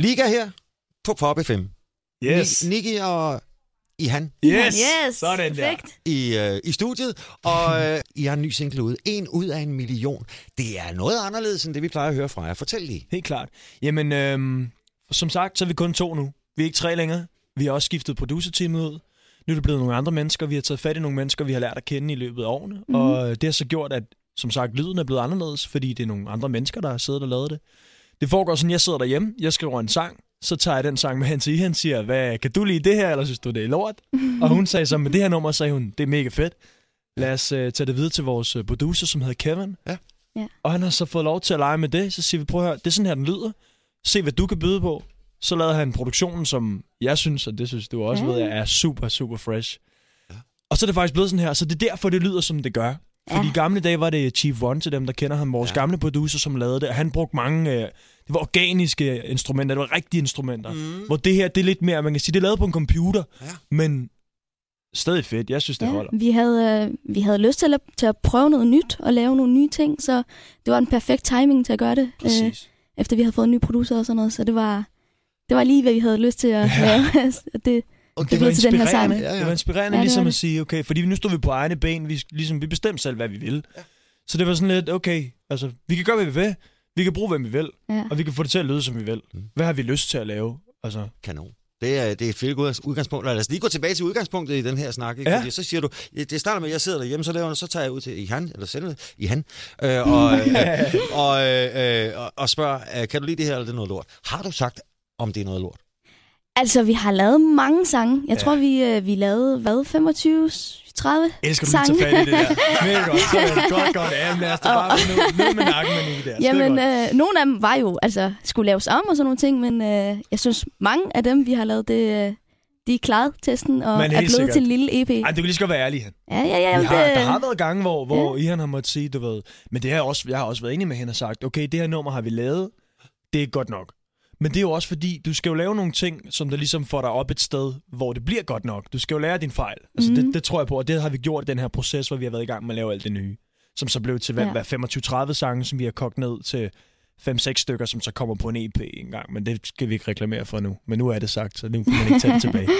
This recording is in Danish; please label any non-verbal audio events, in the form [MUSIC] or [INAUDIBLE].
Liga her på Pop FM. Yes. Ni- Nicky og Ihan Yes. Yes, Sådan der. perfekt. i, øh, i studiet, og øh, I har en ny single ude. En ud af en million. Det er noget anderledes end det, vi plejer at høre fra jer. Fortæl lige. Helt klart. Jamen, øhm, som sagt, så er vi kun to nu. Vi er ikke tre længere. Vi har også skiftet producerteamet ud. Nu er det blevet nogle andre mennesker. Vi har taget fat i nogle mennesker, vi har lært at kende i løbet af årene. Mm. Og det har så gjort, at som sagt, lyden er blevet anderledes, fordi det er nogle andre mennesker, der har siddet og lavet det. Det foregår sådan, jeg sidder derhjemme, jeg skriver en sang, så tager jeg den sang med hen til Ihan, siger, hvad, kan du lide det her, eller synes du, det er lort? og hun sagde så, med det her nummer, sagde hun, det er mega fedt. Lad os uh, tage det videre til vores øh, producer, som hedder Kevin. Ja. Ja. Og han har så fået lov til at lege med det. Så siger vi, prøv at høre, det er sådan her, den lyder. Se, hvad du kan byde på. Så lavede han produktionen, som jeg synes, og det synes du også Ja. ved, jeg er super, super fresh. Og så er det faktisk blevet sådan her, så det er derfor, det lyder, som det gør. Fordi Ja. i gamle dage var det Chief One til dem, der kender ham, vores Ja. ja. gamle producer, som lavede det. Og han brugte mange, øh, det var organiske instrumenter, det var rigtige instrumenter. Mm. Hvor det her, det er lidt mere, man kan sige, det er lavet på en computer, Ja. men stadig fedt. Jeg synes, det Ja, holder. vi, havde, øh, vi havde lyst til at, til at prøve noget nyt og lave nogle nye ting, så det var en perfekt timing til at gøre det, øh, Præcis. efter vi havde fået en ny producer og sådan noget. Så det var, det var lige, hvad vi havde lyst til at lave. [LAUGHS] det, Og det blev var til den her inspirerende. sang. Ja, ja. Det var inspirerende Ja, det ligesom var at det. sige, okay, fordi nu stod vi på egne ben, vi, ligesom, vi bestemte selv, hvad vi ville. Så det var sådan lidt, okay, altså, vi kan gøre, hvad vi vil, vi kan bruge, hvem vi vil, ja. og vi kan få det til at lyde, som vi vil. Mm. Hvad har vi lyst til at lave? Altså, Kanon. Det er, det er et fedt ud- udgangspunkt. Lad os lige gå tilbage til udgangspunktet i den her snak. Ikke? Ja. Fordi så siger du, det starter med, at jeg sidder derhjemme, så laver jeg, så tager jeg ud til Ihan, eller selv Ihan, [LAUGHS] øh, og, øh, og, øh, øh, og, og spørger, øh, kan du lide det her, eller det er noget lort? Har du sagt, om det er noget lort? Altså, vi har lavet mange sange. Jeg Ja. tror, vi, øh, vi lavede, hvad, 25, 30 elsker du sange? lige tage fat i det der. [LAUGHS] Mega godt, sådan, godt, godt. Ja, lad os da bare med nakken med der. Jamen, øh, nogle af dem var jo, altså, skulle laves om og sådan nogle ting, men øh, jeg synes, mange af dem, vi har lavet, det, øh, de er klaret testen og Men er blevet sikkert. til en lille EP. Ej, du kan lige så godt være ærlig her. Ja, ja, ja. Vi har, det, der har været gange, hvor, hvor ja. Ihan har måttet sige, du ved, men det har også, jeg har også været enig med hende og sagt, okay, det her nummer har vi lavet, det er godt nok. Men det er jo også fordi, du skal jo lave nogle ting, som der ligesom får dig op et sted, hvor det bliver godt nok. Du skal jo lære din fejl. Altså, Mhm. det, det tror jeg på, og det har vi gjort i den her proces, hvor vi har været i gang med at lave alt det nye. Som så blev til hvad, Ja. hvad 25-30 sange, som vi har kogt ned til 5-6 stykker, som så kommer på en EP en gang. Men det skal vi ikke reklamere for nu. Men nu er det sagt, så nu kan man ikke tage det tilbage. [LAUGHS]